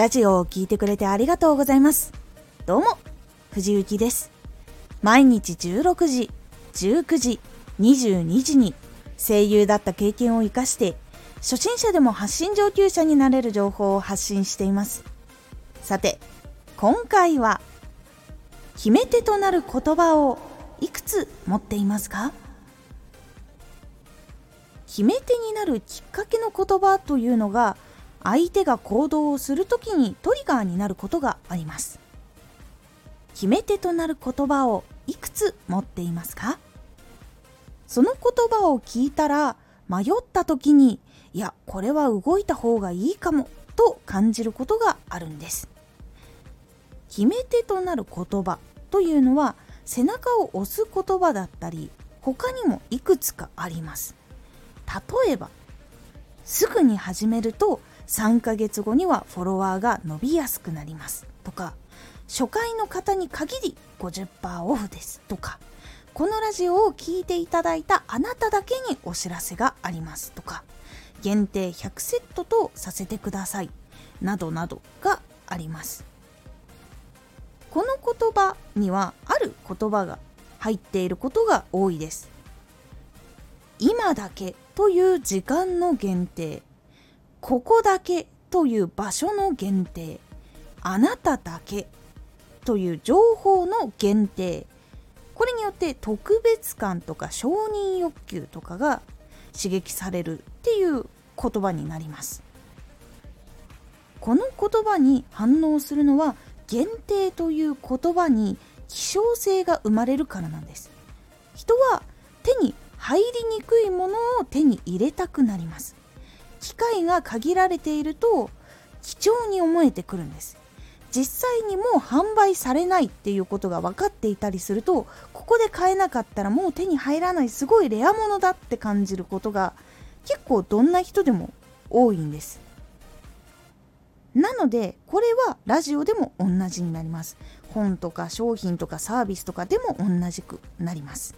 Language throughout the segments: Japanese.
ラジオを聴いてくれてありがとうございます。どうも、藤幸です。毎日16時、19時、22時に声優だった経験を活かして初心者でも発信上級者になれる情報を発信していますさて今回は決め手となる言葉をいくつ持っていますか？決め手になるきっかけの言葉というのが相手が行動をするときにトリガーになることがあります。決め手となる言葉をいくつ持っていますか？その言葉を聞いたら迷った時にいやこれは動いた方がいいかもと感じることがあるんです。決め手となる言葉というのは背中を押す言葉だったり他にもいくつかあります。例えばすぐに始めると3ヶ月後にはフォロワーが伸びやすくなります。とか初回の方に限り50%オフです。とかこのラジオを聴いていただいたあなただけにお知らせがあります。とか限定100セットとさせてください。などなどがあります。この言葉にはある言葉が入っていることが多いです。今だけという時間の限定。ここだけという場所の限定あなただけという情報の限定。これによって特別感とか承認欲求とかが刺激されるっていう言葉になります。この言葉に反応するのは限定という言葉に希少性が生まれるからなんです。人は手に入りにくいものを手に入れたくなります。機会が限られていると貴重に思えてくるんです。実際にもう販売されないっていうことが分かっていたりするとここで買えなかったらもう手に入らないすごいレアものだって感じることが結構どんな人でも多いんです。なのでこれはラジオでも同じになります。本とか商品とかサービスとかでも同じくなります。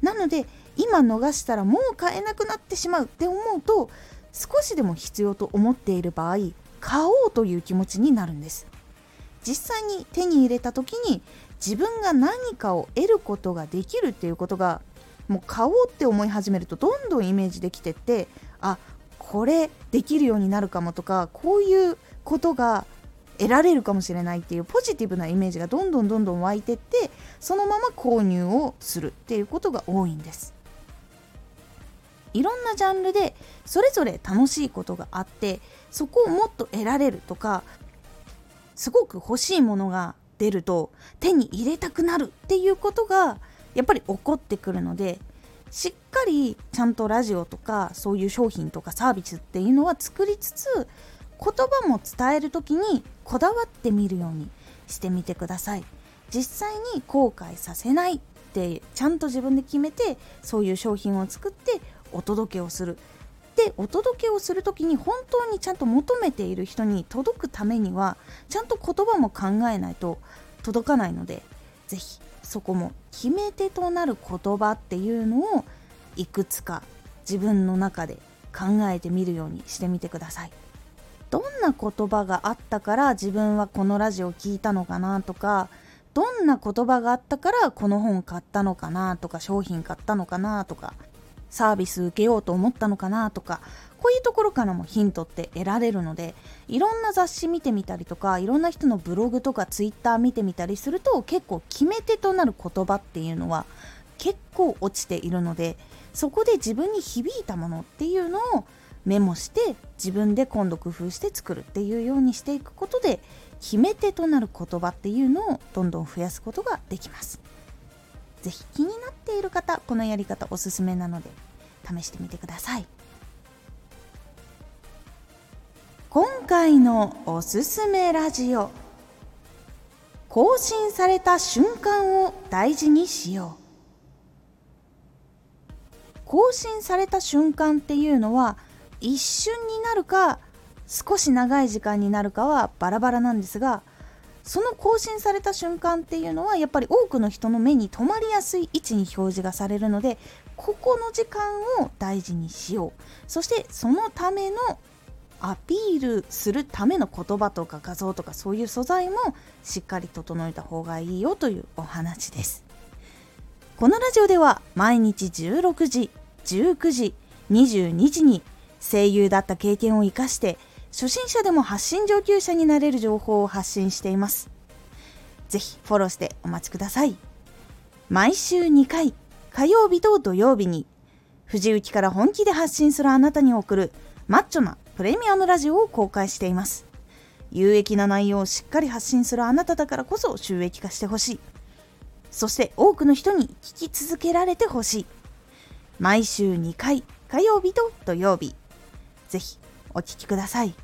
なので今逃したらもう買えなくなってしまうって思うと少しでも必要と思っている場合買おうという気持ちになるんです。実際に手に入れた時に自分が何かを得ることができるっていうことがもう買おうって思い始めるとどんどんイメージできてってあこれできるようになるかもとかこういうことが得られるかもしれないっていうポジティブなイメージがどんどんどんどん湧いてってそのまま購入をするっていうことが多いんです。いろんなジャンルでそれぞれ楽しいことがあってそこをもっと得られるとかすごく欲しいものが出ると手に入れたくなるっていうことがやっぱり起こってくるのでしっかりちゃんとラジオとかそういう商品とかサービスっていうのは作りつつ言葉も伝える時にこだわってみるようにしてみてください。実際に後悔させないってちゃんと自分で決めてそういう商品を作ってお届けをするでお届けをする時に本当にちゃんと求めている人に届くためにはちゃんと言葉も考えないと届かないので是非そこも決め手となる言葉っていうのをいくつか自分の中で考えてみるようにしてみてください。どんな言葉があったから自分はこのラジオを聴いたのかなとかどんな言葉があったからこの本買ったのかなとか商品買ったのかなとかサービス受けようと思ったのかなとかこういうところからもヒントって得られるのでいろんな雑誌見てみたりとかいろんな人のブログとかツイッター見てみたりすると結構決め手となる言葉っていうのは結構落ちているのでそこで自分に響いたものっていうのをメモして自分で今度工夫して作るっていうようにしていくことで決め手となる言葉っていうのをどんどん増やすことができます。ぜひ気になっている方このやり方おすすめなので試してみてください。今回のおすすめラジオ更新された瞬間を大事にしよう。更新された瞬間っていうのは一瞬になるか少し長い時間になるかはバラバラなんですがその更新された瞬間っていうのはやっぱり多くの人の目に留まりやすい位置に表示がされるのでここの時間を大事にしよう。そしてそのためのアピールするための言葉とか画像とかそういう素材もしっかり整えた方がいいよというお話です。このラジオでは毎日16時19時22時に声優だった経験を生かして初心者でも発信上級者になれる情報を発信しています。ぜひフォローしてお待ちください。毎週2回火曜日と土曜日に藤雪から本気で発信するあなたに送るマッチョなプレミアムラジオを公開しています。有益な内容をしっかり発信するあなただからこそ収益化してほしい。そして多くの人に聞き続けられてほしい。毎週2回火曜日と土曜日。ぜひお聴きください。